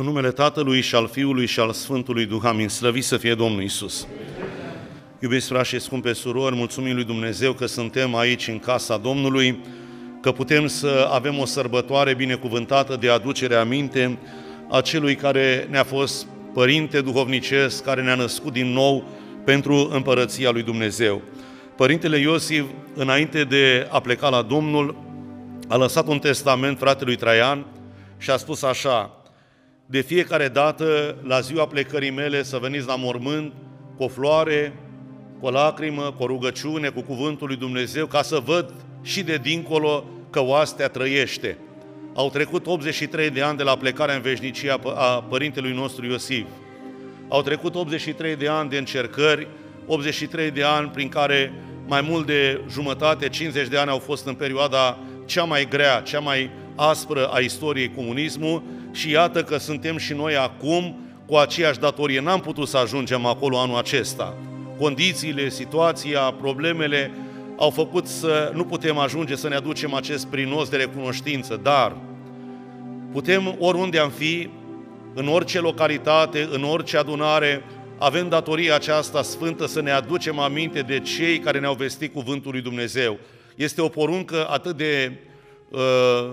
În numele Tatălui și al Fiului și al Sfântului Duh, amin. Slăvit să fie Domnul Isus. Iubiți frați și scumpe surori, mulțumim lui Dumnezeu că suntem aici în casa Domnului, că putem să avem o sărbătoare binecuvântată de aducere aminte a celui care ne-a fost părinte duhovnicesc, care ne-a născut din nou pentru împărăția lui Dumnezeu. Părintele Iosif, înainte de a pleca la Domnul, a lăsat un testament fratelui Traian și a spus așa, de fiecare dată, la ziua plecării mele, să veniți la mormânt cu o floare, cu o lacrimă, cu o rugăciune, cu cuvântul lui Dumnezeu, ca să văd și de dincolo că oastea trăiește. Au trecut 83 de ani de la plecarea în veșnicie a părintelui nostru Iosif. Au trecut 83 de ani de încercări, 83 de ani prin care mai mult de jumătate, 50 de ani au fost în perioada cea mai grea, cea mai aspră a istoriei comunismul și iată că suntem și noi acum cu aceeași datorie. N-am putut să ajungem acolo anul acesta. Condițiile, situația, problemele au făcut să nu putem ajunge să ne aducem acest prinos de recunoștință, dar putem oriunde am fi, în orice localitate, în orice adunare, avem datoria aceasta sfântă să ne aducem aminte de cei care ne-au vestit cuvântul lui Dumnezeu. Este o poruncă atât de uh,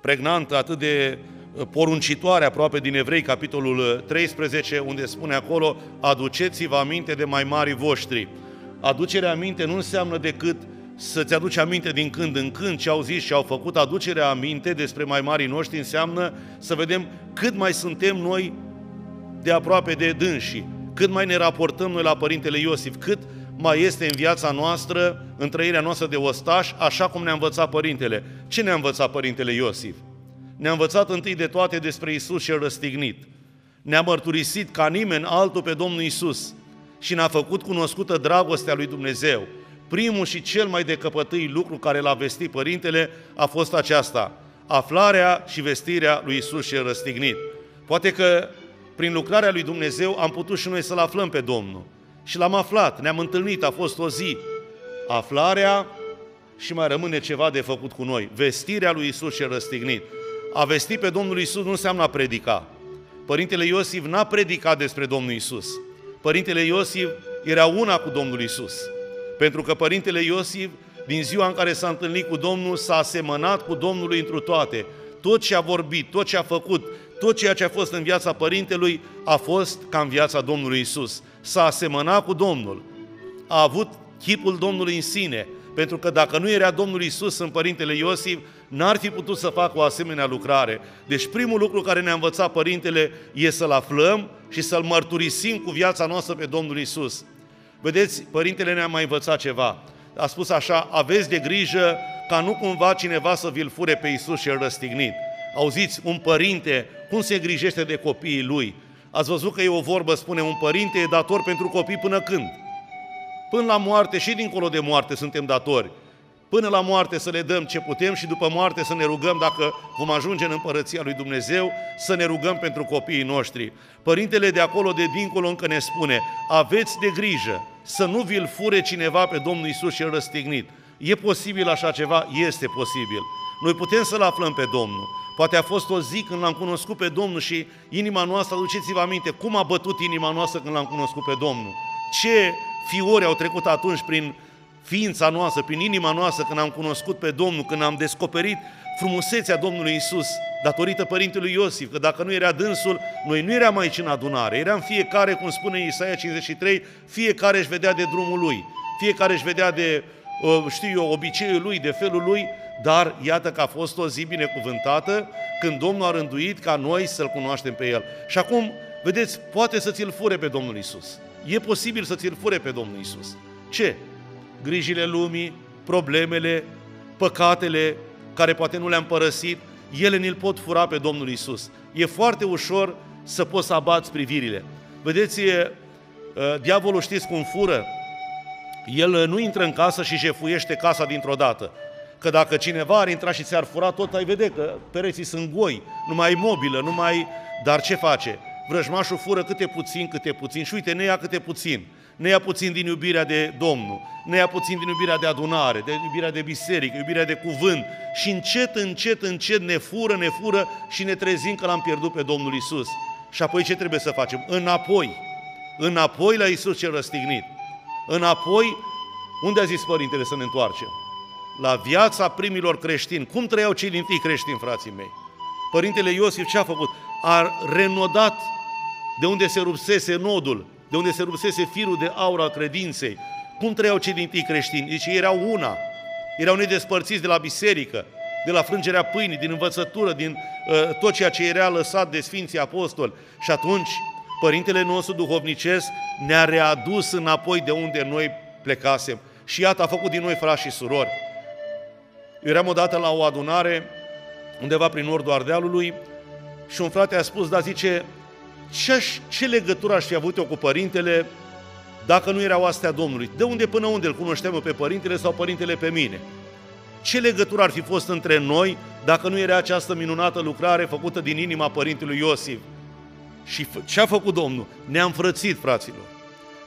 pregnantă, atât de uh, poruncitoare aproape din Evrei, capitolul 13, unde spune acolo, aduceți-vă aminte de mai mari voștri. Aducerea aminte nu înseamnă decât să-ți aduci aminte din când în când ce au zis și au făcut. Aducerea aminte despre mai mari noștri înseamnă să vedem cât mai suntem noi de aproape de dânsii, cât mai ne raportăm noi la Părintele Iosif, cât mai este în viața noastră, în trăirea noastră de ostaș, așa cum ne-a învățat Părintele. Ce ne-a învățat Părintele Iosif? Ne-a învățat întâi de toate despre Isus și răstignit. Ne-a mărturisit ca nimeni altul pe Domnul Isus și ne-a făcut cunoscută dragostea lui Dumnezeu. Primul și cel mai decăpătâi lucru care l-a vestit Părintele a fost aceasta, aflarea și vestirea lui Isus și răstignit. Poate că prin lucrarea lui Dumnezeu am putut și noi să-L aflăm pe Domnul. Și l-am aflat, ne-am întâlnit, a fost o zi. Aflarea și mai rămâne ceva de făcut cu noi. Vestirea lui Isus și răstignit. A vesti pe Domnul Isus nu înseamnă a predica. Părintele Iosif n-a predicat despre Domnul Isus. Părintele Iosif era una cu Domnul Isus. Pentru că Părintele Iosif, din ziua în care s-a întâlnit cu Domnul, s-a asemănat cu Domnul întru toate. Tot ce a vorbit, tot ce a făcut, tot ceea ce a fost în viața părintelui a fost ca în viața Domnului Isus. S-a asemănat cu Domnul. A avut chipul Domnului în sine, pentru că dacă nu era Domnul Isus în Părintele Iosif, n-ar fi putut să facă o asemenea lucrare. Deci primul lucru care ne-a învățat Părintele e să-L aflăm și să-L mărturisim cu viața noastră pe Domnul Isus. Vedeți, Părintele ne-a mai învățat ceva. A spus așa, aveți de grijă ca nu cumva cineva să vi-l fure pe Isus și el răstignit. Auziți, un părinte, cum se grijește de copiii lui? Ați văzut că e o vorbă, spune, un părinte e dator pentru copii până când? Până la moarte și dincolo de moarte suntem datori. Până la moarte să le dăm ce putem și după moarte să ne rugăm dacă vom ajunge în împărăția lui Dumnezeu, să ne rugăm pentru copiii noștri. Părintele de acolo, de dincolo, încă ne spune, aveți de grijă să nu vi-l fure cineva pe Domnul Isus și el răstignit. E posibil așa ceva? Este posibil. Noi putem să-L aflăm pe Domnul. Poate a fost o zi când l-am cunoscut pe Domnul și inima noastră, aduceți-vă aminte, cum a bătut inima noastră când l-am cunoscut pe Domnul. Ce fiori au trecut atunci prin ființa noastră, prin inima noastră, când am cunoscut pe Domnul, când am descoperit frumusețea Domnului Isus, datorită Părintelui Iosif, că dacă nu era dânsul, noi nu eram aici în adunare, eram fiecare, cum spune Isaia 53, fiecare își vedea de drumul lui, fiecare își vedea de, uh, știu eu, obiceiul lui, de felul lui, dar iată că a fost o zi binecuvântată când Domnul a rânduit ca noi să-L cunoaștem pe El. Și acum, vedeți, poate să ți-l fure pe Domnul Isus. E posibil să ți-l fure pe Domnul Isus. Ce? Grijile lumii, problemele, păcatele care poate nu le-am părăsit, ele ni-l pot fura pe Domnul Isus. E foarte ușor să poți să abați privirile. Vedeți, diavolul știți cum fură? El nu intră în casă și jefuiește casa dintr-o dată. Că dacă cineva ar intra și ți-ar fura tot, ai vede că pereții sunt goi, nu mai ai mobilă, nu mai... Dar ce face? Vrăjmașul fură câte puțin, câte puțin și uite, ne ia câte puțin. Ne ia puțin din iubirea de Domnul, ne ia puțin din iubirea de adunare, de iubirea de biserică, iubirea de cuvânt și încet, încet, încet ne fură, ne fură și ne trezim că l-am pierdut pe Domnul Isus. Și apoi ce trebuie să facem? Înapoi. Înapoi la Isus cel răstignit. Înapoi, unde a zis Părintele să ne întoarcem? La viața primilor creștini. Cum trăiau cei din tâi creștini, frații mei? Părintele Iosif ce a făcut? A renodat de unde se rupsese nodul, de unde se rupsese firul de aur al credinței. Cum trăiau cei din tâi creștini? Deci erau una, erau nedespărțiți de la biserică, de la frângerea pâinii, din învățătură, din uh, tot ceea ce era lăsat de Sfinții Apostoli. Și atunci, Părintele nostru duhovnicesc ne-a readus înapoi de unde noi plecasem. Și iată, a făcut din noi frați și surori. Eu eram odată la o adunare undeva prin nordul Ardealului și un frate a spus, da, zice, ce, ce legătură aș fi avut eu cu părintele dacă nu erau astea Domnului? De unde până unde îl cunoșteam eu pe părintele sau părintele pe mine? Ce legătură ar fi fost între noi dacă nu era această minunată lucrare făcută din inima părintelui Iosif? Și ce a făcut Domnul? Ne-a înfrățit, fraților.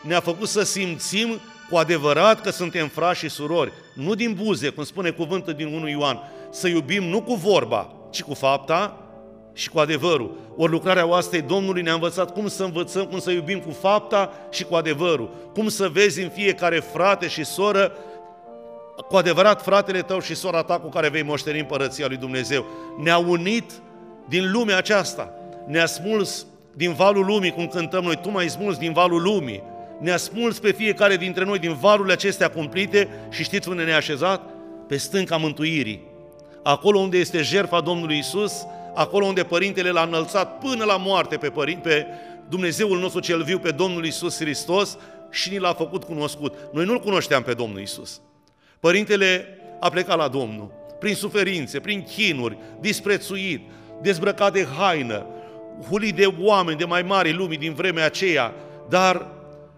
Ne-a făcut să simțim cu adevărat că suntem frați și surori, nu din buze, cum spune cuvântul din 1 Ioan, să iubim nu cu vorba, ci cu fapta și cu adevărul. Ori lucrarea oastei Domnului ne-a învățat cum să învățăm, cum să iubim cu fapta și cu adevărul. Cum să vezi în fiecare frate și soră cu adevărat fratele tău și sora ta cu care vei moșteni împărăția lui Dumnezeu. Ne-a unit din lumea aceasta, ne-a smuls din valul lumii, cum cântăm noi, tu mai smuls din valul lumii, ne-a smuls pe fiecare dintre noi din valurile acestea cumplite și știți unde ne-a așezat? Pe stânca mântuirii. Acolo unde este jertfa Domnului Isus, acolo unde Părintele l-a înălțat până la moarte pe, părinte, pe Dumnezeul nostru cel viu, pe Domnul Isus Hristos și ni l-a făcut cunoscut. Noi nu-L cunoșteam pe Domnul Isus. Părintele a plecat la Domnul, prin suferințe, prin chinuri, disprețuit, dezbrăcat de haină, hulit de oameni de mai mari lumii din vremea aceea, dar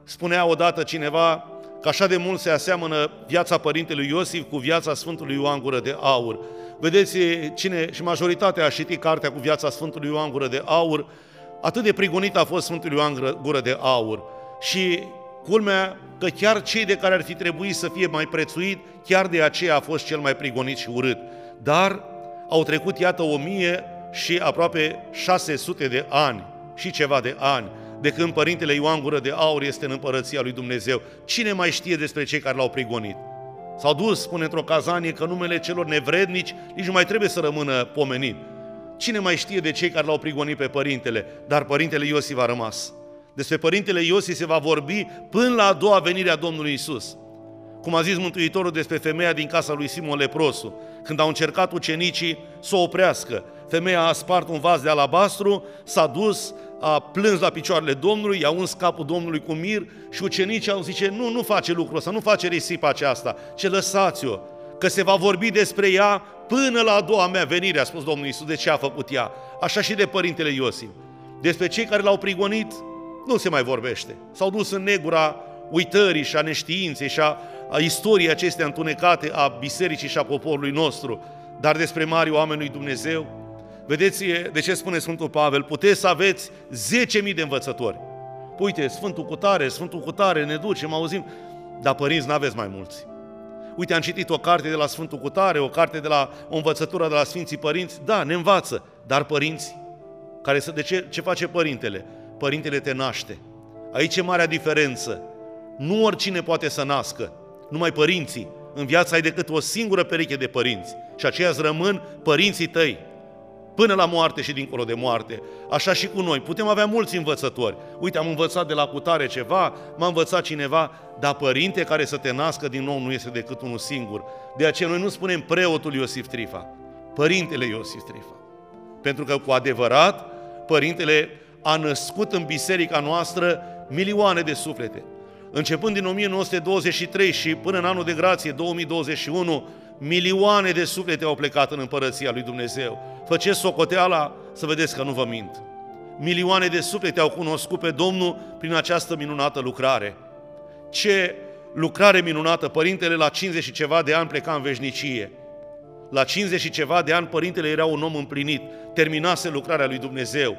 spunea odată cineva că așa de mult se aseamănă viața Părintelui Iosif cu viața Sfântului Ioan Gură de Aur. Vedeți, cine și majoritatea a citit cartea cu viața Sfântului Ioan Gură de Aur, atât de prigonit a fost Sfântul Ioan Gură de Aur. Și culmea că chiar cei de care ar fi trebuit să fie mai prețuit, chiar de aceea a fost cel mai prigonit și urât. Dar au trecut, iată, o mie și aproape 600 de ani și ceva de ani de când Părintele Ioan Gură de Aur este în împărăția lui Dumnezeu. Cine mai știe despre cei care l-au prigonit? S-au dus, spune într-o cazanie, că numele celor nevrednici nici nu mai trebuie să rămână pomenit. Cine mai știe de cei care l-au prigonit pe Părintele? Dar Părintele Iosif a rămas. Despre Părintele Iosif se va vorbi până la a doua venire a Domnului Isus. Cum a zis Mântuitorul despre femeia din casa lui Simon Leprosu, când au încercat ucenicii să o oprească. Femeia a spart un vas de alabastru, s-a dus, a plâns la picioarele Domnului, i-a uns capul Domnului cu mir și ucenicii au zice, nu, nu face lucrul ăsta, nu face risipa aceasta, ce lăsați-o, că se va vorbi despre ea până la a doua mea venire, a spus Domnul Iisus, de ce a făcut ea. Așa și de Părintele Iosif. Despre cei care l-au prigonit, nu se mai vorbește. S-au dus în negura uitării și a neștiinței și a, a istoriei acestea întunecate a bisericii și a poporului nostru, dar despre mari oameni lui Dumnezeu. Vedeți de ce spune Sfântul Pavel? Puteți să aveți 10.000 de învățători. Uite, Sfântul Cutare, Sfântul Cutare, ne ducem, auzim, dar părinți n-aveți mai mulți. Uite, am citit o carte de la Sfântul Cutare, o carte de la o învățătură de la Sfinții Părinți, da, ne învață, dar părinți, care să, de ce, ce face părintele? Părintele te naște. Aici e marea diferență. Nu oricine poate să nască, numai părinții. În viață ai decât o singură pereche de părinți și aceia îți rămân părinții tăi până la moarte și dincolo de moarte. Așa și cu noi. Putem avea mulți învățători. Uite, am învățat de la cutare ceva, m-a învățat cineva, dar părinte care să te nască din nou nu este decât unul singur. De aceea noi nu spunem preotul Iosif Trifa, părintele Iosif Trifa. Pentru că cu adevărat, părintele a născut în biserica noastră milioane de suflete. Începând din 1923 și până în anul de grație 2021, milioane de suflete au plecat în împărăția lui Dumnezeu. Făceți socoteala să vedeți că nu vă mint. Milioane de suflete au cunoscut pe Domnul prin această minunată lucrare. Ce lucrare minunată! Părintele la 50 și ceva de ani pleca în veșnicie. La 50 și ceva de ani, părintele era un om împlinit, terminase lucrarea lui Dumnezeu,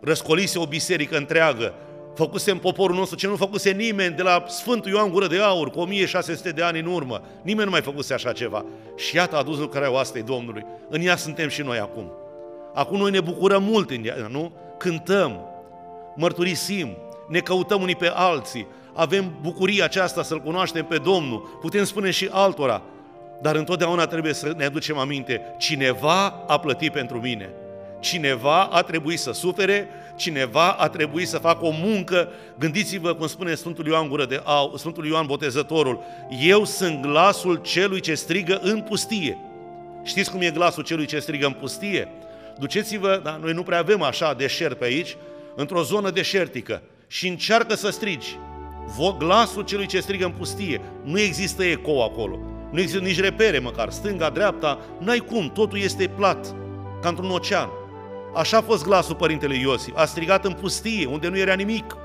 răscolise o biserică întreagă, făcusem poporul nostru, ce nu făcuse nimeni de la Sfântul Ioan Gură de Aur, cu 1600 de ani în urmă. Nimeni nu mai făcuse așa ceva. Și iată a adus lucrarea oastei Domnului. În ea suntem și noi acum. Acum noi ne bucurăm mult în ea, nu? Cântăm, mărturisim, ne căutăm unii pe alții, avem bucuria aceasta să-L cunoaștem pe Domnul, putem spune și altora, dar întotdeauna trebuie să ne aducem aminte, cineva a plătit pentru mine. Cineva a trebuit să sufere, cineva a trebuit să facă o muncă. Gândiți-vă cum spune Sfântul Ioan Gură de Au, Sfântul Ioan Botezătorul, eu sunt glasul celui ce strigă în pustie. Știți cum e glasul celui ce strigă în pustie? Duceți-vă, da, noi nu prea avem așa deșert pe aici, într-o zonă deșertică și încearcă să strigi. Glasul celui ce strigă în pustie. Nu există eco acolo. Nu există nici repere măcar. Stânga, dreapta, n-ai cum. Totul este plat, ca într-un ocean. Așa a fost glasul părintele Iosif. A strigat în pustie, unde nu era nimic.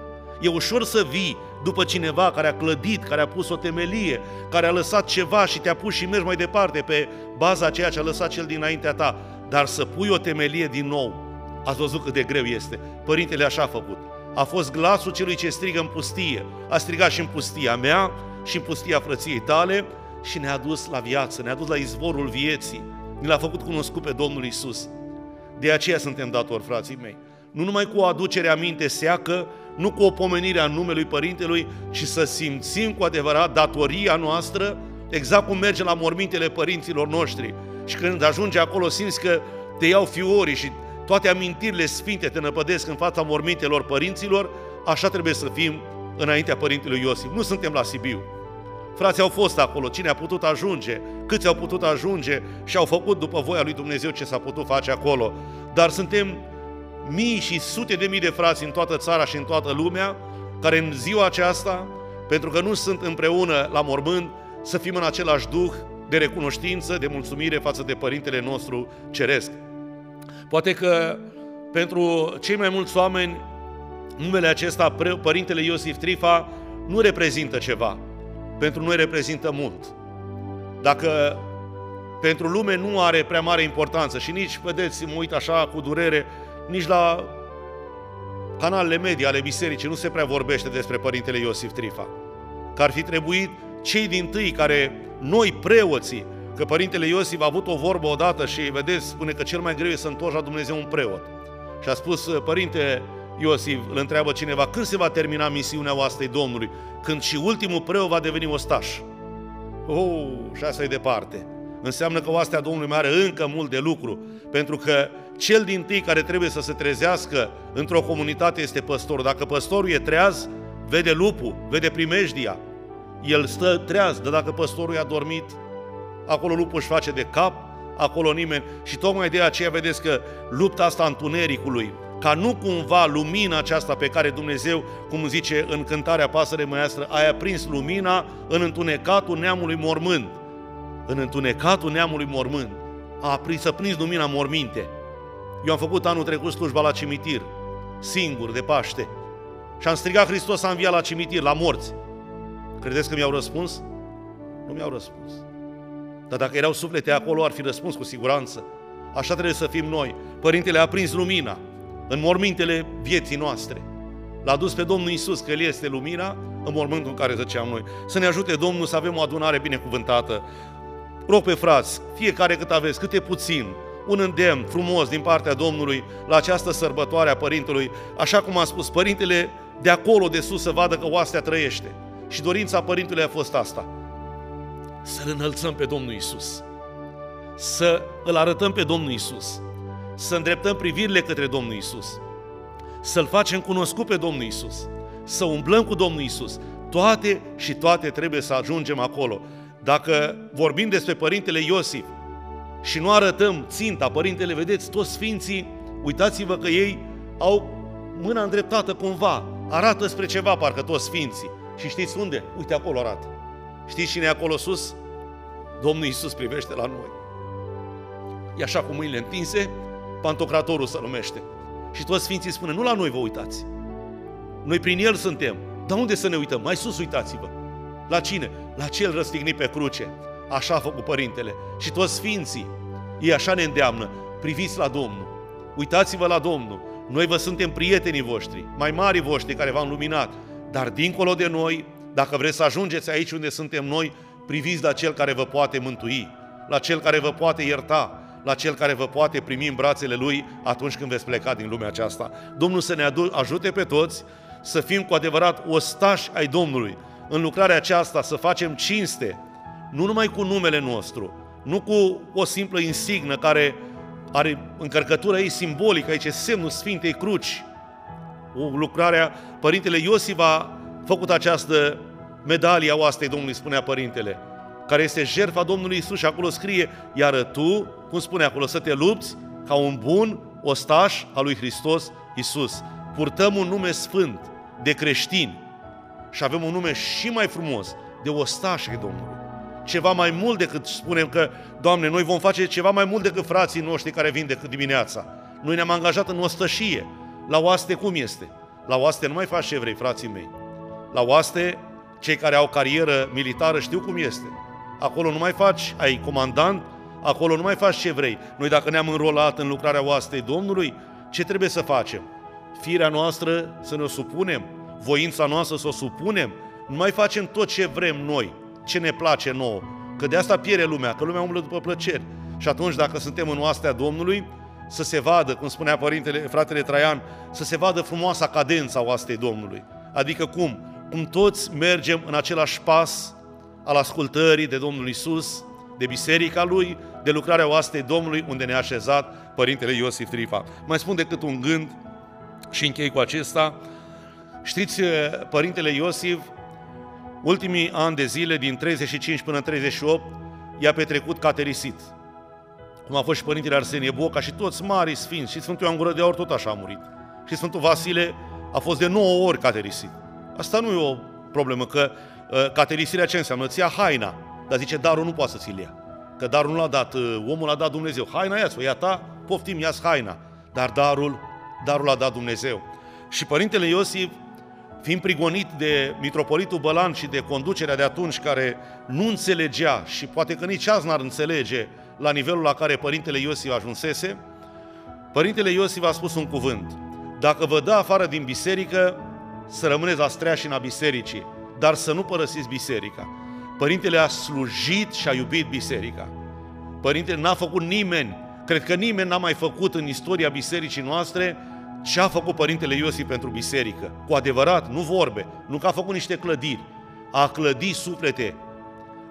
E ușor să vii după cineva care a clădit, care a pus o temelie, care a lăsat ceva și te-a pus și mergi mai departe pe baza ceea ce a lăsat cel dinaintea ta. Dar să pui o temelie din nou, ați văzut cât de greu este. Părintele așa a făcut. A fost glasul celui ce strigă în pustie. A strigat și în pustia mea și în pustia frăției tale și ne-a dus la viață, ne-a dus la izvorul vieții. Ne l-a făcut cunoscut pe Domnul Isus. De aceea suntem datori, frații mei. Nu numai cu o aducere aminte seacă, nu cu o pomenire a numelui Părintelui, ci să simțim cu adevărat datoria noastră, exact cum merge la mormintele părinților noștri. Și când ajunge acolo, simți că te iau fiorii și toate amintirile sfinte te năpădesc în fața mormintelor părinților, așa trebuie să fim înaintea Părintelui Iosif. Nu suntem la Sibiu. Frații au fost acolo, cine a putut ajunge, câți au putut ajunge și au făcut după voia lui Dumnezeu ce s-a putut face acolo. Dar suntem mii și sute de mii de frați în toată țara și în toată lumea, care în ziua aceasta, pentru că nu sunt împreună la mormânt, să fim în același duh de recunoștință, de mulțumire față de Părintele nostru Ceresc. Poate că pentru cei mai mulți oameni, numele acesta, Părintele Iosif Trifa, nu reprezintă ceva. Pentru noi reprezintă mult. Dacă pentru lume nu are prea mare importanță și nici, vedeți, mă uit așa cu durere, nici la canalele media ale bisericii nu se prea vorbește despre Părintele Iosif Trifa. Că ar fi trebuit cei din tâi care, noi preoții, că Părintele Iosif a avut o vorbă odată și, vedeți, spune că cel mai greu e să întorci la Dumnezeu un preot. Și a spus, Părinte Iosif, îl întreabă cineva, când se va termina misiunea oastei Domnului? Când și ultimul preot va deveni ostaș. Oh, și asta e departe. Înseamnă că oastea Domnului mai are încă mult de lucru, pentru că cel din tâi care trebuie să se trezească într-o comunitate este păstorul. Dacă păstorul e treaz, vede lupul, vede primejdia. El stă treaz, dar dacă păstorul e adormit, acolo lupul își face de cap, acolo nimeni. Și tocmai de aceea vedeți că lupta asta întunericului, ca nu cumva lumina aceasta pe care Dumnezeu, cum zice în cântarea pasăre măiastră, ai aprins lumina în întunecatul neamului mormânt. În întunecatul neamului mormânt. A aprins, să prins lumina morminte. Eu am făcut anul trecut slujba la cimitir, singur, de Paște. Și am strigat Hristos a înviat la cimitir, la morți. Credeți că mi-au răspuns? Nu mi-au răspuns. Dar dacă erau suflete acolo, ar fi răspuns cu siguranță. Așa trebuie să fim noi. Părintele a prins lumina în mormintele vieții noastre. L-a dus pe Domnul Isus, că El este lumina, în mormântul în care zăceam noi. Să ne ajute Domnul să avem o adunare binecuvântată. Rog pe frați, fiecare cât aveți, câte puțin, un îndemn frumos din partea Domnului la această sărbătoare a Părintelui, așa cum a spus Părintele de acolo, de sus, să vadă că oastea trăiește. Și dorința Părintelui a fost asta, să-L înălțăm pe Domnul Isus, să îl arătăm pe Domnul Isus, să îndreptăm privirile către Domnul Isus, să-L facem cunoscut pe Domnul Isus, să umblăm cu Domnul Isus. Toate și toate trebuie să ajungem acolo. Dacă vorbim despre Părintele Iosif și nu arătăm ținta, Părintele, vedeți, toți Sfinții, uitați-vă că ei au mâna îndreptată cumva, arată spre ceva parcă toți Sfinții. Și știți unde? Uite acolo arată. Știți cine e acolo sus? Domnul Isus privește la noi. E așa cu mâinile întinse, pantocratorul se numește. Și toți Sfinții spune, nu la noi vă uitați. Noi prin El suntem. Dar unde să ne uităm? Mai sus uitați-vă. La cine? La cel răstignit pe cruce. Așa a făcut Părintele. Și toți Sfinții, ei așa ne îndeamnă, priviți la Domnul. Uitați-vă la Domnul. Noi vă suntem prietenii voștri, mai mari voștri care v-am luminat, dar dincolo de noi, dacă vreți să ajungeți aici unde suntem noi, priviți la Cel care vă poate mântui, la Cel care vă poate ierta, la Cel care vă poate primi în brațele Lui atunci când veți pleca din lumea aceasta. Domnul să ne ajute pe toți să fim cu adevărat ostași ai Domnului. În lucrarea aceasta să facem cinste, nu numai cu numele nostru, nu cu o simplă insignă care are încărcătura ei simbolică, aici e semnul Sfintei Cruci. O lucrare, Părintele Iosif a făcut această medalie a oastei Domnului, spunea Părintele, care este jertfa Domnului Isus și acolo scrie, iar tu, cum spune acolo, să te lupți ca un bun ostaș al lui Hristos Isus. Purtăm un nume sfânt de creștini și avem un nume și mai frumos de ostaș ai Domnului. Ceva mai mult decât spunem că, Doamne, noi vom face ceva mai mult decât frații noștri care vin decât dimineața. Noi ne-am angajat în ostășie. La oaste cum este? La oaste nu mai faci evrei, frații mei. La oaste, cei care au carieră militară știu cum este. Acolo nu mai faci, ai comandant, acolo nu mai faci ce vrei. Noi dacă ne-am înrolat în lucrarea oastei Domnului, ce trebuie să facem? Firea noastră să ne o supunem, voința noastră să o supunem, nu mai facem tot ce vrem noi, ce ne place nouă, că de asta pierde lumea, că lumea umblă după plăceri. Și atunci, dacă suntem în oastea Domnului, să se vadă, cum spunea părintele, fratele Traian, să se vadă frumoasa cadența oastei Domnului. Adică cum? Cum toți mergem în același pas al ascultării de Domnul Isus, de biserica Lui, de lucrarea oastei Domnului, unde ne-a așezat Părintele Iosif Trifa. Mai spun decât un gând și închei cu acesta. Știți, Părintele Iosif, ultimii ani de zile, din 35 până în 38, i-a petrecut caterisit. Cum a fost și Părintele Arsenie Boca și toți mari sfinți. Și Sfântul Ioan Gură de Aur tot așa a murit. Și Sfântul Vasile a fost de 9 ori caterisit. Asta nu e o problemă, că uh, caterisirea ce înseamnă? Ți ia haina, dar zice darul nu poate să ți-l ia. Că darul nu l-a dat, uh, omul l-a dat Dumnezeu. Haina ia o ia ta, poftim, ia haina. Dar darul, darul l-a dat Dumnezeu. Și Părintele Iosif, fiind prigonit de mitropolitul Bălan și de conducerea de atunci care nu înțelegea și poate că nici azi n-ar înțelege la nivelul la care Părintele Iosif ajunsese, Părintele Iosif a spus un cuvânt. Dacă vă dă afară din biserică, să rămâneți la streașina bisericii, dar să nu părăsiți biserica. Părintele a slujit și a iubit biserica. Părintele n-a făcut nimeni, cred că nimeni n-a mai făcut în istoria bisericii noastre ce a făcut Părintele Iosif pentru biserică. Cu adevărat, nu vorbe, nu că a făcut niște clădiri, a clădit suflete,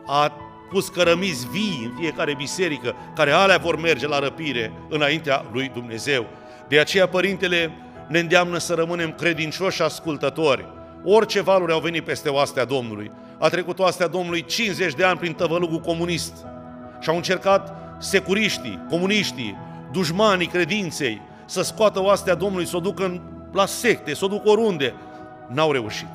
a pus cărămizi vii în fiecare biserică, care alea vor merge la răpire înaintea lui Dumnezeu. De aceea Părintele ne îndeamnă să rămânem credincioși și ascultători. Orice valuri au venit peste oastea Domnului. A trecut oastea Domnului 50 de ani prin tăvălugul comunist și au încercat securiștii, comuniștii, dușmanii credinței să scoată oastea Domnului, să o ducă la secte, să o ducă oriunde. N-au reușit.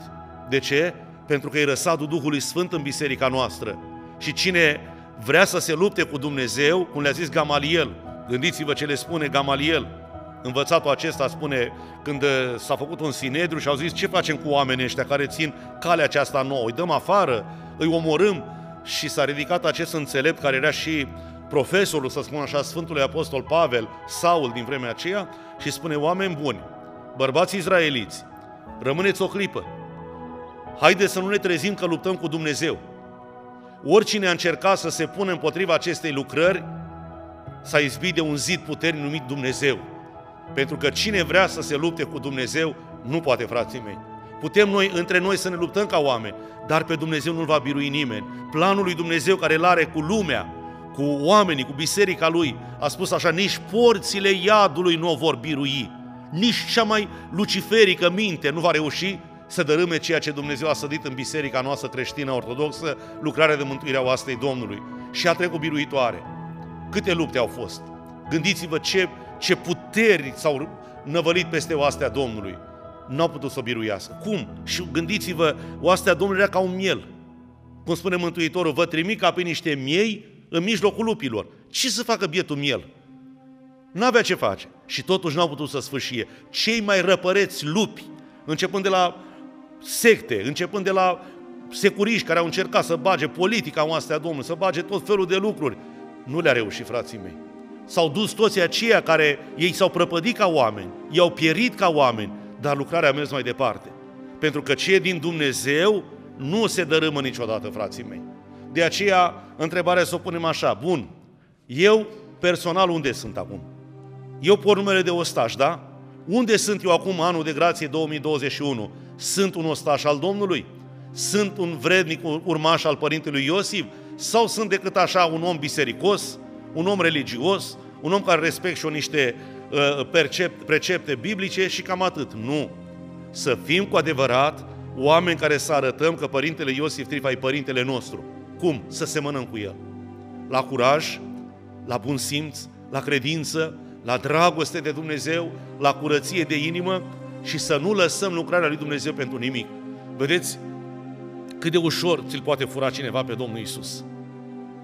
De ce? Pentru că e răsadul Duhului Sfânt în biserica noastră. Și cine vrea să se lupte cu Dumnezeu, cum le-a zis Gamaliel, gândiți-vă ce le spune Gamaliel, Învățatul acesta spune când uh, s-a făcut un sinedru și au zis ce facem cu oamenii ăștia care țin calea aceasta nouă, îi dăm afară, îi omorâm și s-a ridicat acest înțelept care era și profesorul, să spun așa, Sfântului Apostol Pavel, Saul din vremea aceea și spune, oameni buni, bărbați izraeliți, rămâneți o clipă, haideți să nu ne trezim că luptăm cu Dumnezeu. Oricine a încercat să se pună împotriva acestei lucrări, s-a izbit de un zid puternic numit Dumnezeu. Pentru că cine vrea să se lupte cu Dumnezeu, nu poate, frații mei. Putem noi, între noi, să ne luptăm ca oameni, dar pe Dumnezeu nu-L va birui nimeni. Planul lui Dumnezeu care îl are cu lumea, cu oamenii, cu biserica Lui, a spus așa, nici porțile iadului nu o vor birui, nici cea mai luciferică minte nu va reuși să dărâme ceea ce Dumnezeu a sădit în biserica noastră creștină ortodoxă, lucrarea de mântuire a oastei Domnului. Și a trecut biruitoare. Câte lupte au fost? Gândiți-vă ce ce puteri s-au năvălit peste oastea Domnului. N-au putut să o biruiască. Cum? Și gândiți-vă, oastea Domnului era ca un miel. Cum spune Mântuitorul, vă trimit ca pe niște miei în mijlocul lupilor. Ce să facă bietul miel? N-avea ce face. Și totuși n-au putut să sfârșie. Cei mai răpăreți lupi, începând de la secte, începând de la securiști care au încercat să bage politica oastea Domnului, să bage tot felul de lucruri, nu le-a reușit, frații mei S-au dus toți aceia care ei s-au prăpădit ca oameni, ei au pierit ca oameni, dar lucrarea a mers mai departe. Pentru că ce e din Dumnezeu nu se dărâmă niciodată, frații mei. De aceea, întrebarea să o punem așa, bun, eu personal unde sunt acum? Eu por numele de ostaș, da? Unde sunt eu acum, anul de grație 2021? Sunt un ostaș al Domnului? Sunt un vrednic urmaș al Părintelui Iosif? Sau sunt decât așa un om bisericos, un om religios, un om care respect și o niște uh, percept, precepte biblice și cam atât? Nu. Să fim cu adevărat oameni care să arătăm că Părintele Iosif Trifa e Părintele nostru. Cum? Să semănăm cu El. La curaj, la bun simț, la credință, la dragoste de Dumnezeu, la curăție de inimă și să nu lăsăm lucrarea lui Dumnezeu pentru nimic. Vedeți cât de ușor ți-l poate fura cineva pe Domnul Isus.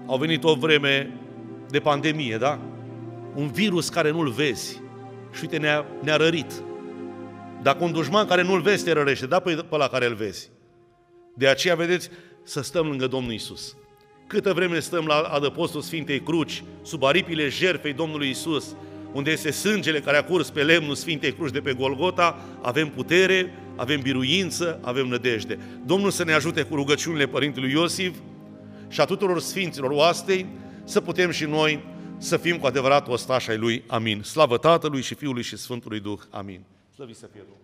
Au venit o vreme de pandemie, da? Un virus care nu-l vezi și uite ne-a, ne-a rărit. Dacă un dușman care nu-l vezi te rărește, da pe, pe la care îl vezi. De aceea, vedeți, să stăm lângă Domnul Isus. Câtă vreme stăm la adăpostul Sfintei Cruci, sub aripile jertfei Domnului Isus, unde este sângele care a curs pe lemnul Sfintei Cruci de pe Golgota, avem putere, avem biruință, avem nădejde. Domnul să ne ajute cu rugăciunile Părintelui Iosif și a tuturor Sfinților oastei să putem și noi să fim cu adevărat ostași ai Lui. Amin. Slavă Tatălui și Fiului și Sfântului Duh. Amin. Slăvit să fie Domnul.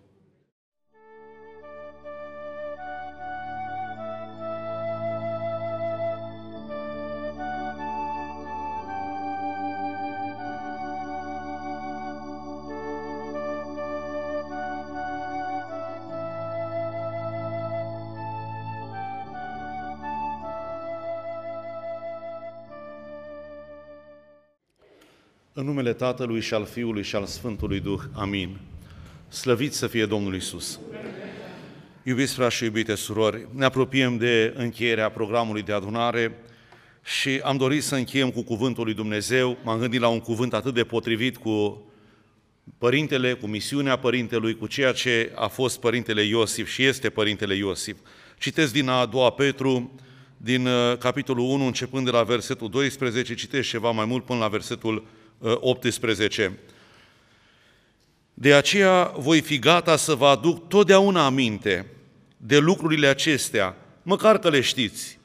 În numele Tatălui și al Fiului și al Sfântului Duh. Amin. Slăvit să fie Domnul Isus. Iubiți frați și iubite surori, ne apropiem de încheierea programului de adunare și am dorit să încheiem cu cuvântul lui Dumnezeu. M-am gândit la un cuvânt atât de potrivit cu Părintele, cu misiunea Părintelui, cu ceea ce a fost Părintele Iosif și este Părintele Iosif. Citesc din a doua Petru, din uh, capitolul 1, începând de la versetul 12, citesc ceva mai mult până la versetul 18. De aceea voi fi gata să vă aduc totdeauna aminte de lucrurile acestea, măcar că le știți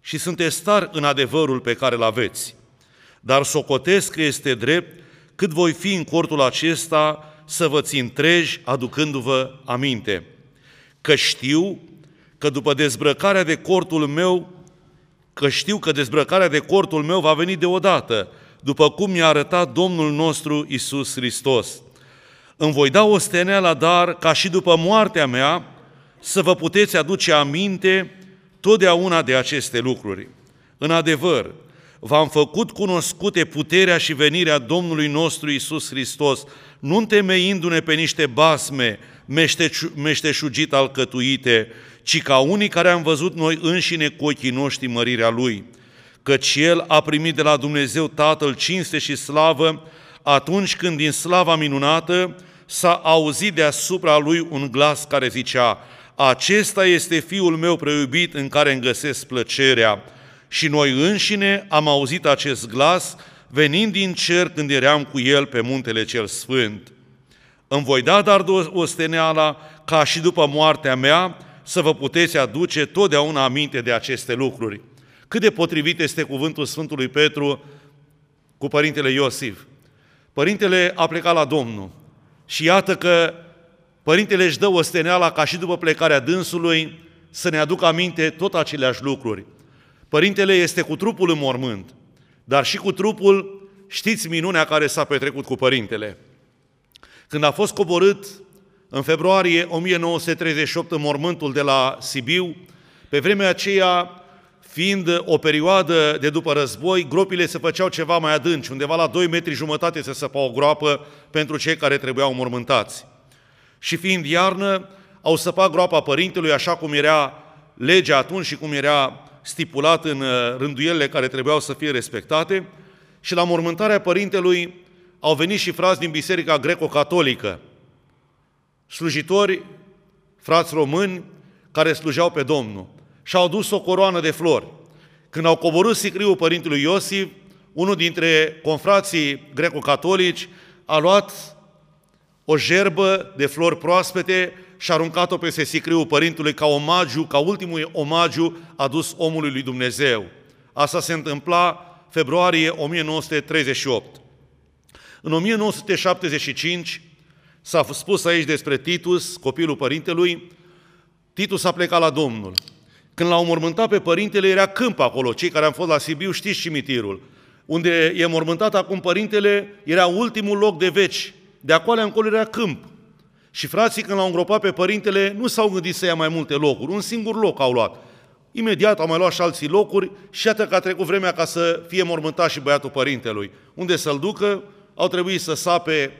și sunteți tari în adevărul pe care îl aveți. Dar socotesc că este drept cât voi fi în cortul acesta să vă țin treji aducându-vă aminte. Că știu că după dezbrăcarea de cortul meu, că știu că dezbrăcarea de cortul meu va veni deodată, după cum mi-a arătat Domnul nostru Isus Hristos. Îmi voi da o steneală, dar ca și după moartea mea, să vă puteți aduce aminte totdeauna de aceste lucruri. În adevăr, v-am făcut cunoscute puterea și venirea Domnului nostru Isus Hristos, nu întemeindu-ne pe niște basme meșteșugit alcătuite, ci ca unii care am văzut noi înșine cu ochii noștri mărirea Lui căci El a primit de la Dumnezeu Tatăl cinste și slavă atunci când din slava minunată s-a auzit deasupra Lui un glas care zicea, Acesta este Fiul meu preiubit în care îmi găsesc plăcerea. Și noi înșine am auzit acest glas venind din cer când eram cu El pe muntele cel sfânt. Îmi voi da dar osteneala ca și după moartea mea să vă puteți aduce totdeauna aminte de aceste lucruri. Cât de potrivit este cuvântul Sfântului Petru cu Părintele Iosif. Părintele a plecat la Domnul și iată că Părintele își dă o steneala ca și după plecarea dânsului să ne aducă aminte tot aceleași lucruri. Părintele este cu trupul în mormânt, dar și cu trupul știți minunea care s-a petrecut cu Părintele. Când a fost coborât în februarie 1938 în mormântul de la Sibiu, pe vremea aceea Fiind o perioadă de după război, gropile se făceau ceva mai adânci, undeva la 2 metri jumătate se săpa o groapă pentru cei care trebuiau mormântați. Și fiind iarnă, au săpat groapa părintelui așa cum era legea atunci și cum era stipulat în uh, rânduielile care trebuiau să fie respectate. Și la mormântarea părintelui au venit și frați din Biserica Greco-Catolică, slujitori, frați români, care slujeau pe Domnul și au dus o coroană de flori. Când au coborât sicriul părintelui Iosif, unul dintre confrații greco-catolici a luat o gerbă de flori proaspete și a aruncat-o peste sicriul părintului ca omagiu, ca ultimul omagiu adus omului lui Dumnezeu. Asta se întâmpla februarie 1938. În 1975 s-a spus aici despre Titus, copilul părintelui, Titus a plecat la Domnul. Când l-au mormântat pe părintele, era câmp acolo. Cei care am fost la Sibiu știți cimitirul. Unde e mormântat acum părintele, era ultimul loc de veci. De acolo încolo era câmp. Și frații, când l-au îngropat pe părintele, nu s-au gândit să ia mai multe locuri. Un singur loc au luat. Imediat au mai luat și alții locuri și iată că a trecut vremea ca să fie mormântat și băiatul părintelui. Unde să-l ducă, au trebuit să sape,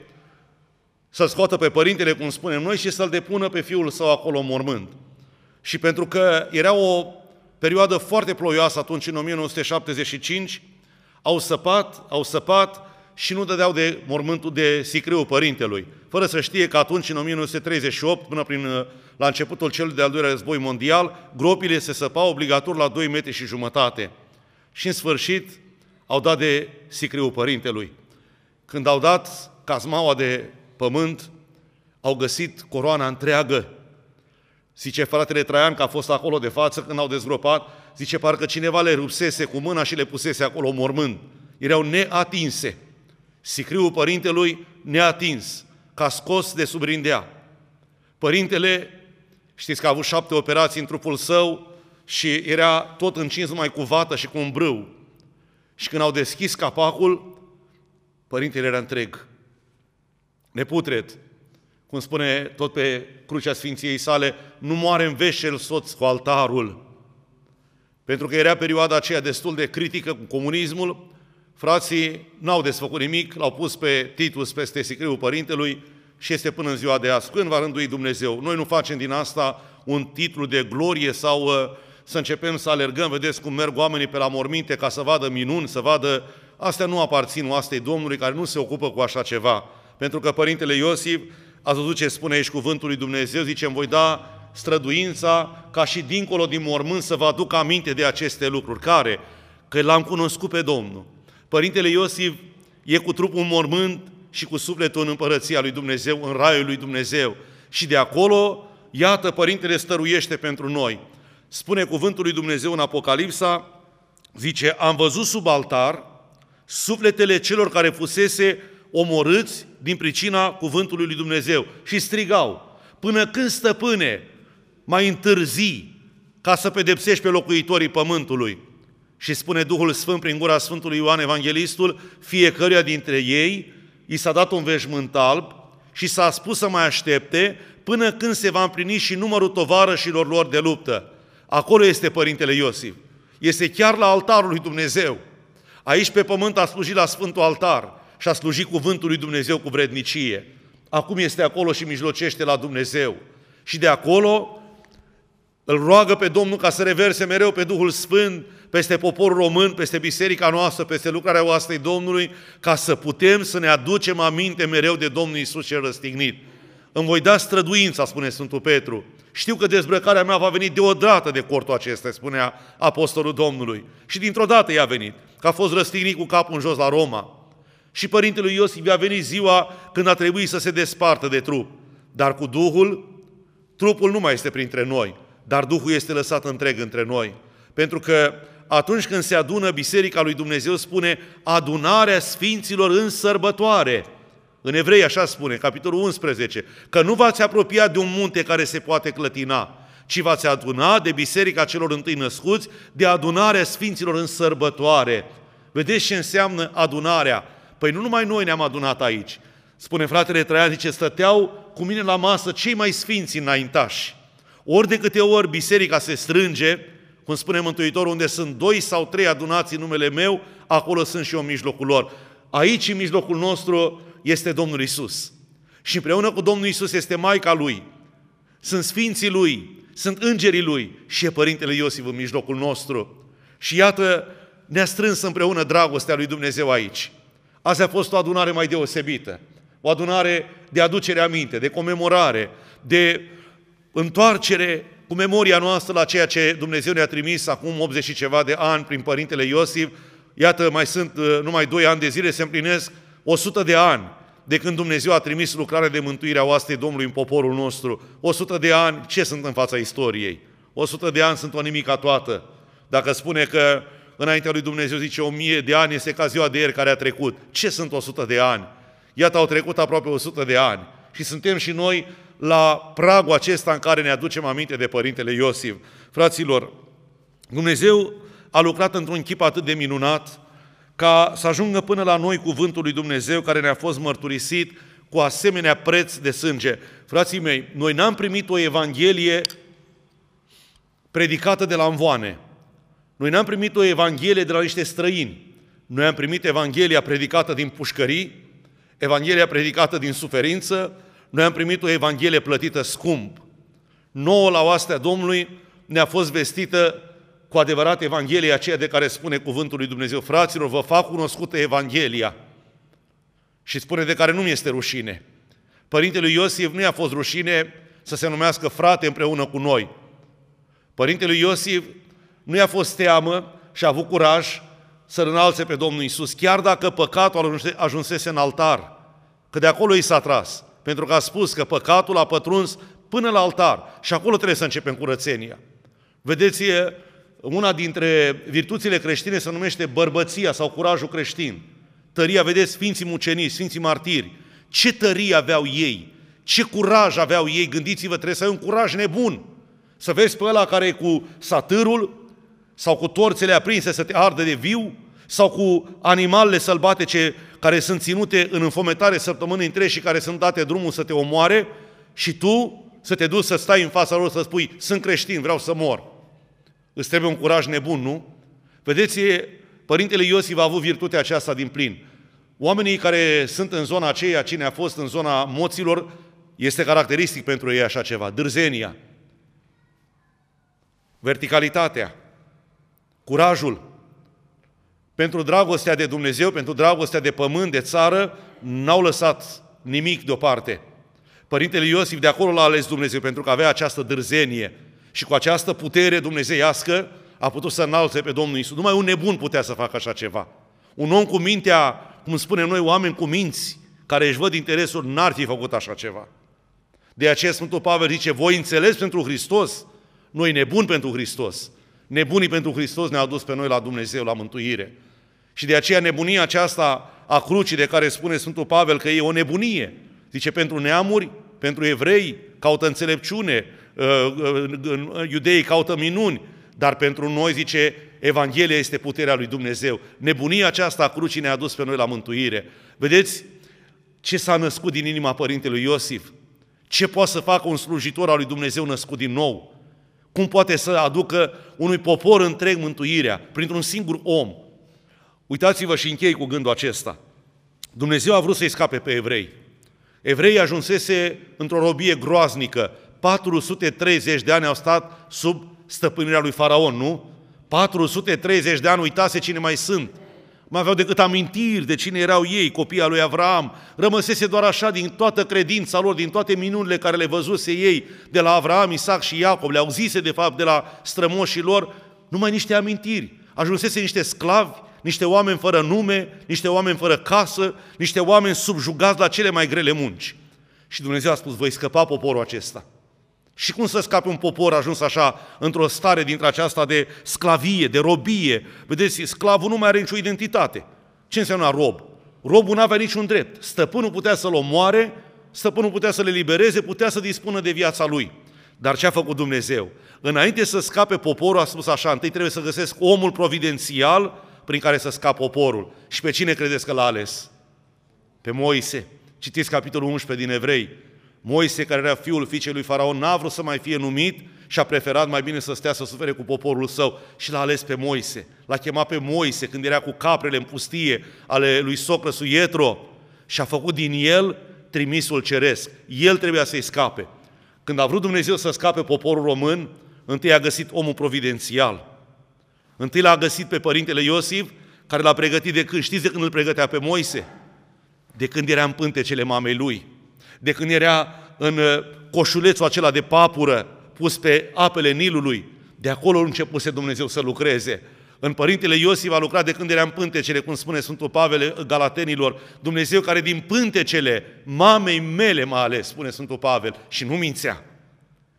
să scoată pe părintele, cum spunem noi, și să-l depună pe fiul său acolo mormânt. Și pentru că era o perioadă foarte ploioasă atunci, în 1975, au săpat, au săpat și nu dădeau de mormântul de sicriu părintelui, fără să știe că atunci, în 1938, până prin, la începutul celui de-al doilea război mondial, gropile se săpau obligatoriu la 2 metri și jumătate. Și în sfârșit au dat de sicriu părintelui. Când au dat cazmaua de pământ, au găsit coroana întreagă. Zice fratele Traian că a fost acolo de față când au dezgropat, zice parcă cineva le rupsese cu mâna și le pusese acolo mormânt. Erau neatinse. Sicriul părintelui neatins, ca scos de sub rindea. Părintele, știți că a avut șapte operații în trupul său și era tot încins numai cu vată și cu un brâu. Și când au deschis capacul, părintele era întreg, neputred, cum spune tot pe crucea Sfinției sale, nu moare în veșel soț cu altarul. Pentru că era perioada aceea destul de critică cu comunismul, frații n-au desfăcut nimic, l-au pus pe Titus peste sicriul părintelui și este până în ziua de azi. Când va rândui Dumnezeu? Noi nu facem din asta un titlu de glorie sau uh, să începem să alergăm, vedeți cum merg oamenii pe la morminte ca să vadă minuni, să vadă... Astea nu aparțin oastei Domnului care nu se ocupă cu așa ceva. Pentru că Părintele Iosif, ați văzut ce spune aici cuvântul lui Dumnezeu, zice, îmi voi da străduința ca și dincolo din mormânt să vă aduc aminte de aceste lucruri. Care? Că l-am cunoscut pe Domnul. Părintele Iosif e cu trupul în mormânt și cu sufletul în împărăția lui Dumnezeu, în raiul lui Dumnezeu. Și de acolo, iată, Părintele stăruiește pentru noi. Spune cuvântul lui Dumnezeu în Apocalipsa, zice, am văzut sub altar sufletele celor care fusese omorâți din pricina cuvântului lui Dumnezeu și strigau, până când stăpâne mai întârzi ca să pedepsești pe locuitorii pământului. Și spune Duhul Sfânt prin gura Sfântului Ioan Evanghelistul, fiecăruia dintre ei i s-a dat un veșmânt alb și s-a spus să mai aștepte până când se va împlini și numărul tovarășilor lor de luptă. Acolo este Părintele Iosif. Este chiar la altarul lui Dumnezeu. Aici pe pământ a slujit la Sfântul Altar și a slujit cuvântul lui Dumnezeu cu vrednicie. Acum este acolo și mijlocește la Dumnezeu. Și de acolo îl roagă pe Domnul ca să reverse mereu pe Duhul Sfânt peste poporul român, peste biserica noastră, peste lucrarea oastrei Domnului, ca să putem să ne aducem aminte mereu de Domnul Isus cel răstignit. Îmi voi da străduința, spune Sfântul Petru. Știu că dezbrăcarea mea va veni deodată de cortul acesta, spunea Apostolul Domnului. Și dintr-o dată i-a venit, că a fost răstignit cu capul în jos la Roma. Și părintele Iosif i-a venit ziua când a trebuit să se despartă de trup. Dar cu Duhul, trupul nu mai este printre noi, dar Duhul este lăsat întreg între noi. Pentru că atunci când se adună Biserica lui Dumnezeu, spune adunarea sfinților în sărbătoare. În Evrei așa spune, capitolul 11, că nu v-ați apropia de un munte care se poate clătina, ci v-ați aduna de Biserica celor întâi născuți, de adunarea sfinților în sărbătoare. Vedeți ce înseamnă adunarea? Păi nu numai noi ne-am adunat aici. Spune fratele Traian, zice, stăteau cu mine la masă cei mai sfinți înaintași. Ori de câte ori biserica se strânge, cum spune Mântuitorul, unde sunt doi sau trei adunați în numele meu, acolo sunt și eu în mijlocul lor. Aici, în mijlocul nostru, este Domnul Isus. Și împreună cu Domnul Isus este Maica Lui. Sunt Sfinții Lui, sunt Îngerii Lui și e Părintele Iosif în mijlocul nostru. Și iată, ne-a strâns împreună dragostea lui Dumnezeu aici. Azi a fost o adunare mai deosebită. O adunare de aducere aminte, de comemorare, de întoarcere cu memoria noastră la ceea ce Dumnezeu ne-a trimis acum 80 și ceva de ani prin Părintele Iosif, iată, mai sunt uh, numai doi ani de zile, se împlinesc 100 de ani de când Dumnezeu a trimis lucrarea de mântuire a oastei Domnului în poporul nostru. 100 de ani, ce sunt în fața istoriei? 100 de ani sunt o nimica toată. Dacă spune că înaintea lui Dumnezeu zice o mie de ani este ca ziua de ieri care a trecut. Ce sunt 100 de ani? Iată, au trecut aproape 100 de ani și suntem și noi la pragul acesta în care ne aducem aminte de Părintele Iosif. Fraților, Dumnezeu a lucrat într-un chip atât de minunat ca să ajungă până la noi cuvântul lui Dumnezeu care ne-a fost mărturisit cu asemenea preț de sânge. Frații mei, noi n-am primit o Evanghelie predicată de la învoane. Noi n-am primit o Evanghelie de la niște străini. Noi am primit Evanghelia predicată din pușcării, Evanghelia predicată din suferință, noi am primit o Evanghelie plătită scump. Nouă la oastea Domnului ne-a fost vestită cu adevărat Evanghelia aceea de care spune cuvântul lui Dumnezeu. Fraților, vă fac cunoscută Evanghelia. Și spune de care nu mi este rușine. Părintele Iosif nu i-a fost rușine să se numească frate împreună cu noi. Părintele Iosif nu i-a fost teamă și a avut curaj să înalțe pe Domnul Isus, chiar dacă păcatul ajunsese în altar, că de acolo i s-a tras, pentru că a spus că păcatul a pătruns până la altar și acolo trebuie să începem curățenia. Vedeți, una dintre virtuțile creștine se numește bărbăția sau curajul creștin. Tăria, vedeți, Sfinții Mucenici, Sfinții Martiri, ce tărie aveau ei, ce curaj aveau ei, gândiți-vă, trebuie să ai un curaj nebun. Să vezi pe ăla care e cu satârul sau cu torțele aprinse să te ardă de viu, sau cu animalele sălbatice care sunt ținute în înfometare săptămâni întregi și care sunt date drumul să te omoare și tu să te duci să stai în fața lor să spui, sunt creștin, vreau să mor. Îți trebuie un curaj nebun, nu? Vedeți, Părintele Iosif a avut virtutea aceasta din plin. Oamenii care sunt în zona aceea, cine a fost în zona moților, este caracteristic pentru ei așa ceva. Dârzenia, verticalitatea, curajul, pentru dragostea de Dumnezeu, pentru dragostea de pământ, de țară, n-au lăsat nimic deoparte. Părintele Iosif de acolo l-a ales Dumnezeu pentru că avea această dârzenie și cu această putere dumnezeiască a putut să înalțe pe Domnul Isus. Numai un nebun putea să facă așa ceva. Un om cu mintea, cum spunem noi, oameni cu minți, care își văd interesul, n-ar fi făcut așa ceva. De aceea Sfântul Pavel zice, voi înțeles pentru Hristos, noi nebuni pentru Hristos. Nebunii pentru Hristos ne-au dus pe noi la Dumnezeu, la mântuire. Și de aceea nebunia aceasta a crucii de care spune Sfântul Pavel că e o nebunie. Zice, pentru neamuri, pentru evrei, caută înțelepciune, uh, uh, iudeii caută minuni, dar pentru noi, zice, Evanghelia este puterea lui Dumnezeu. Nebunia aceasta a crucii ne-a dus pe noi la mântuire. Vedeți ce s-a născut din inima părintelui Iosif? Ce poate să facă un slujitor al lui Dumnezeu născut din nou? Cum poate să aducă unui popor întreg mântuirea printr-un singur om? Uitați-vă și închei cu gândul acesta. Dumnezeu a vrut să-i scape pe evrei. Evreii ajunsese într-o robie groaznică. 430 de ani au stat sub stăpânirea lui Faraon, nu? 430 de ani, uitase cine mai sunt. Mai aveau decât amintiri de cine erau ei, copiii lui Avram. Rămăsese doar așa din toată credința lor, din toate minunile care le văzuse ei de la Avram, Isaac și Iacob, le auzise de fapt de la strămoșii lor, numai niște amintiri. Ajunsese niște sclavi, niște oameni fără nume, niște oameni fără casă, niște oameni subjugați la cele mai grele munci. Și Dumnezeu a spus, voi scăpa poporul acesta. Și cum să scape un popor ajuns așa într-o stare dintre aceasta de sclavie, de robie? Vedeți, sclavul nu mai are nicio identitate. Ce înseamnă rob? Robul nu avea niciun drept. Stăpânul putea să-l omoare, stăpânul putea să le libereze, putea să dispună de viața lui. Dar ce a făcut Dumnezeu? Înainte să scape poporul, a spus așa, întâi trebuie să găsesc omul providențial prin care să scap poporul. Și pe cine credeți că l-a ales? Pe Moise. Citiți capitolul 11 din Evrei. Moise, care era fiul fiicei lui Faraon, n-a vrut să mai fie numit și a preferat mai bine să stea să sufere cu poporul său și l-a ales pe Moise. L-a chemat pe Moise când era cu caprele în pustie ale lui Socrăsul Ietro și a făcut din el trimisul ceresc. El trebuia să-i scape. Când a vrut Dumnezeu să scape poporul român, întâi a găsit omul providențial – Întâi l-a găsit pe părintele Iosif, care l-a pregătit de când, știți de când îl pregătea pe Moise? De când era în pântecele mamei lui, de când era în uh, coșulețul acela de papură pus pe apele Nilului, de acolo începuse Dumnezeu să lucreze. În Părintele Iosif a lucrat de când era în pântecele, cum spune Sfântul Pavel Galatenilor, Dumnezeu care din pântecele mamei mele m-a ales, spune Sfântul Pavel, și nu mințea,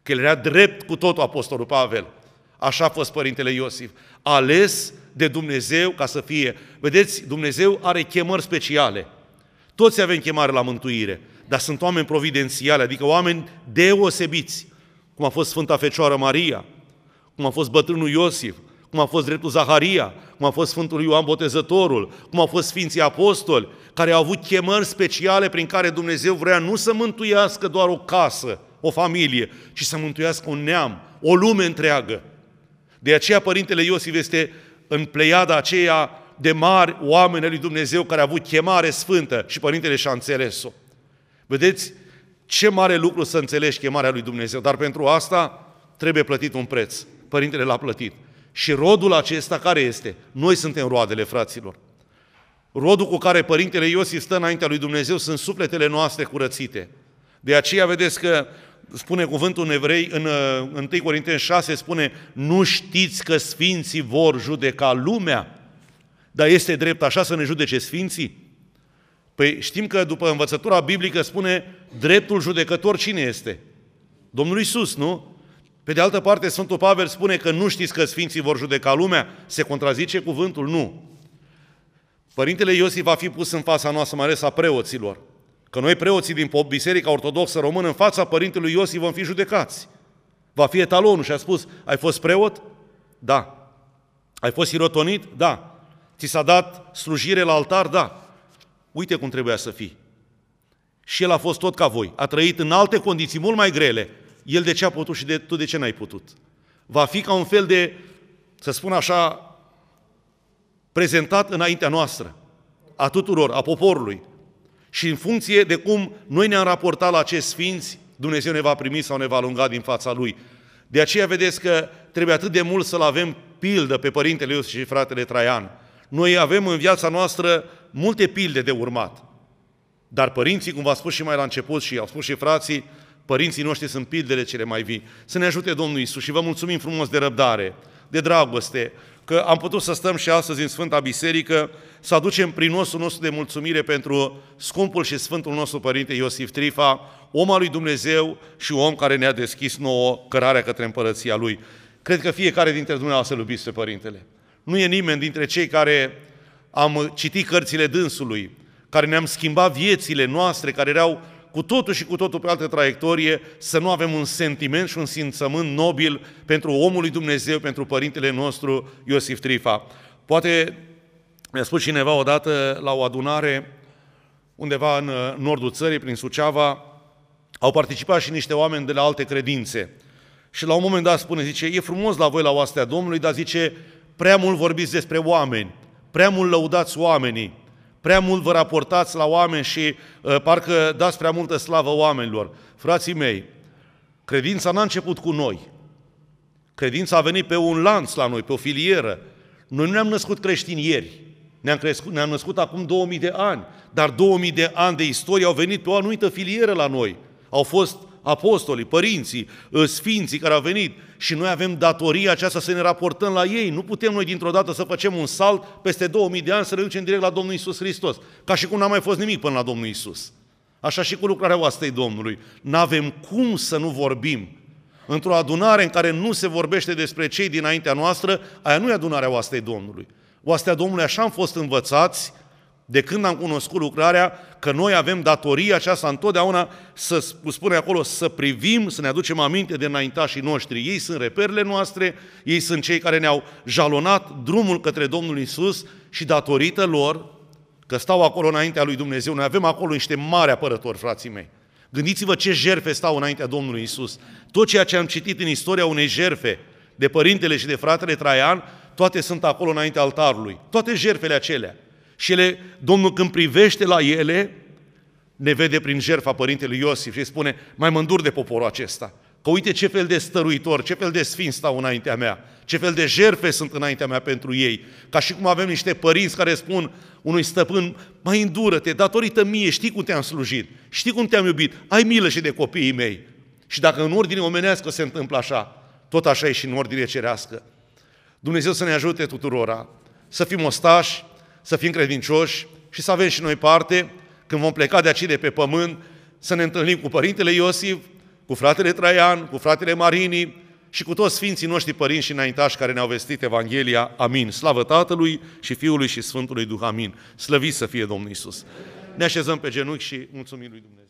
că el era drept cu totul Apostolul Pavel. Așa a fost Părintele Iosif, ales de Dumnezeu ca să fie. Vedeți, Dumnezeu are chemări speciale. Toți avem chemare la mântuire, dar sunt oameni providențiale, adică oameni deosebiți, cum a fost Sfânta Fecioară Maria, cum a fost bătrânul Iosif, cum a fost dreptul Zaharia, cum a fost Sfântul Ioan Botezătorul, cum au fost Sfinții Apostoli, care au avut chemări speciale prin care Dumnezeu vrea nu să mântuiască doar o casă, o familie, ci să mântuiască un neam, o lume întreagă. De aceea Părintele Iosif este în pleiada aceea de mari oameni lui Dumnezeu care au avut chemare sfântă și Părintele și-a înțeles-o. Vedeți ce mare lucru să înțelegi chemarea lui Dumnezeu, dar pentru asta trebuie plătit un preț. Părintele l-a plătit. Și rodul acesta care este? Noi suntem roadele, fraților. Rodul cu care Părintele Iosif stă înaintea lui Dumnezeu sunt sufletele noastre curățite. De aceea vedeți că spune cuvântul în evrei, în 1 Corinteni 6, spune nu știți că sfinții vor judeca lumea? Dar este drept așa să ne judece sfinții? Păi știm că după învățătura biblică spune dreptul judecător cine este? Domnul Isus, nu? Pe de altă parte, Sfântul Pavel spune că nu știți că Sfinții vor judeca lumea? Se contrazice cuvântul? Nu. Părintele Iosif va fi pus în fața noastră, mai ales a preoților. Că noi preoții din Biserica Ortodoxă Română, în fața Părintelui Iosif vom fi judecați. Va fi etalonul și a spus, ai fost preot? Da. Ai fost sirotonit? Da. Ți s-a dat slujire la altar? Da. Uite cum trebuia să fii. Și el a fost tot ca voi. A trăit în alte condiții mult mai grele, el de ce a putut și de, tu de ce n-ai putut. Va fi ca un fel de, să spun așa, prezentat înaintea noastră, a tuturor, a poporului. Și în funcție de cum noi ne-am raportat la acești sfinți, Dumnezeu ne va primi sau ne va lunga din fața Lui. De aceea vedeți că trebuie atât de mult să-L avem pildă pe Părintele Iosif și fratele Traian. Noi avem în viața noastră multe pilde de urmat. Dar părinții, cum v-a spus și mai la început și au spus și frații, Părinții noștri sunt pildele cele mai vii. Să ne ajute Domnul Isus și vă mulțumim frumos de răbdare, de dragoste, că am putut să stăm și astăzi în Sfânta Biserică, să aducem prin nostru nostru de mulțumire pentru scumpul și Sfântul nostru Părinte Iosif Trifa, om al lui Dumnezeu și om care ne-a deschis nouă cărarea către împărăția Lui. Cred că fiecare dintre dumneavoastră iubiți pe Părintele. Nu e nimeni dintre cei care am citit cărțile dânsului, care ne-am schimbat viețile noastre, care erau cu totul și cu totul pe altă traiectorie, să nu avem un sentiment și un simțământ nobil pentru omul lui Dumnezeu, pentru părintele nostru Iosif Trifa. Poate mi-a spus cineva odată la o adunare undeva în nordul țării, prin Suceava, au participat și niște oameni de la alte credințe. Și la un moment dat spune, zice, e frumos la voi la oastea Domnului, dar zice, prea mult vorbiți despre oameni, prea mult lăudați oamenii, prea mult vă raportați la oameni și uh, parcă dați prea multă slavă oamenilor. Frații mei, credința n-a început cu noi. Credința a venit pe un lanț la noi, pe o filieră. Noi nu ne-am născut creștini ieri. Ne-am, crescut, ne-am născut acum 2000 de ani, dar 2000 de ani de istorie au venit pe o anumită filieră la noi. Au fost apostolii, părinții, ă, sfinții care au venit și noi avem datoria aceasta să ne raportăm la ei. Nu putem noi dintr-o dată să facem un salt peste 2000 de ani să ne ducem direct la Domnul Isus Hristos, ca și cum n-a mai fost nimic până la Domnul Isus. Așa și cu lucrarea oastei Domnului. N-avem cum să nu vorbim. Într-o adunare în care nu se vorbește despre cei dinaintea noastră, aia nu e adunarea oastei Domnului. Oastea Domnului așa am fost învățați de când am cunoscut lucrarea, că noi avem datoria aceasta întotdeauna să spune acolo, să privim, să ne aducem aminte de înaintașii noștri. Ei sunt reperele noastre, ei sunt cei care ne-au jalonat drumul către Domnul Isus și datorită lor, că stau acolo înaintea lui Dumnezeu, noi avem acolo niște mari apărători, frații mei. Gândiți-vă ce jerfe stau înaintea Domnului Isus. Tot ceea ce am citit în istoria unei jerfe de părintele și de fratele Traian, toate sunt acolo înaintea altarului. Toate jerfele acelea. Și ele, Domnul când privește la ele, ne vede prin jertfa Părintelui Iosif și spune, mai mândur de poporul acesta, că uite ce fel de stăruitor, ce fel de sfinți stau înaintea mea, ce fel de jerfe sunt înaintea mea pentru ei. Ca și cum avem niște părinți care spun unui stăpân, mai îndură-te, datorită mie, știi cum te-am slujit, știi cum te-am iubit, ai milă și de copiii mei. Și dacă în ordine omenească se întâmplă așa, tot așa e și în ordine cerească. Dumnezeu să ne ajute tuturora să fim ostași, să fim credincioși și să avem și noi parte, când vom pleca de aici de pe pământ, să ne întâlnim cu Părintele Iosif, cu fratele Traian, cu fratele Marini și cu toți Sfinții noștri părinți și înaintași care ne-au vestit Evanghelia. Amin. Slavă Tatălui și Fiului și Sfântului Duh. Amin. Slăvit să fie Domnul Isus. Ne așezăm pe genunchi și mulțumim lui Dumnezeu.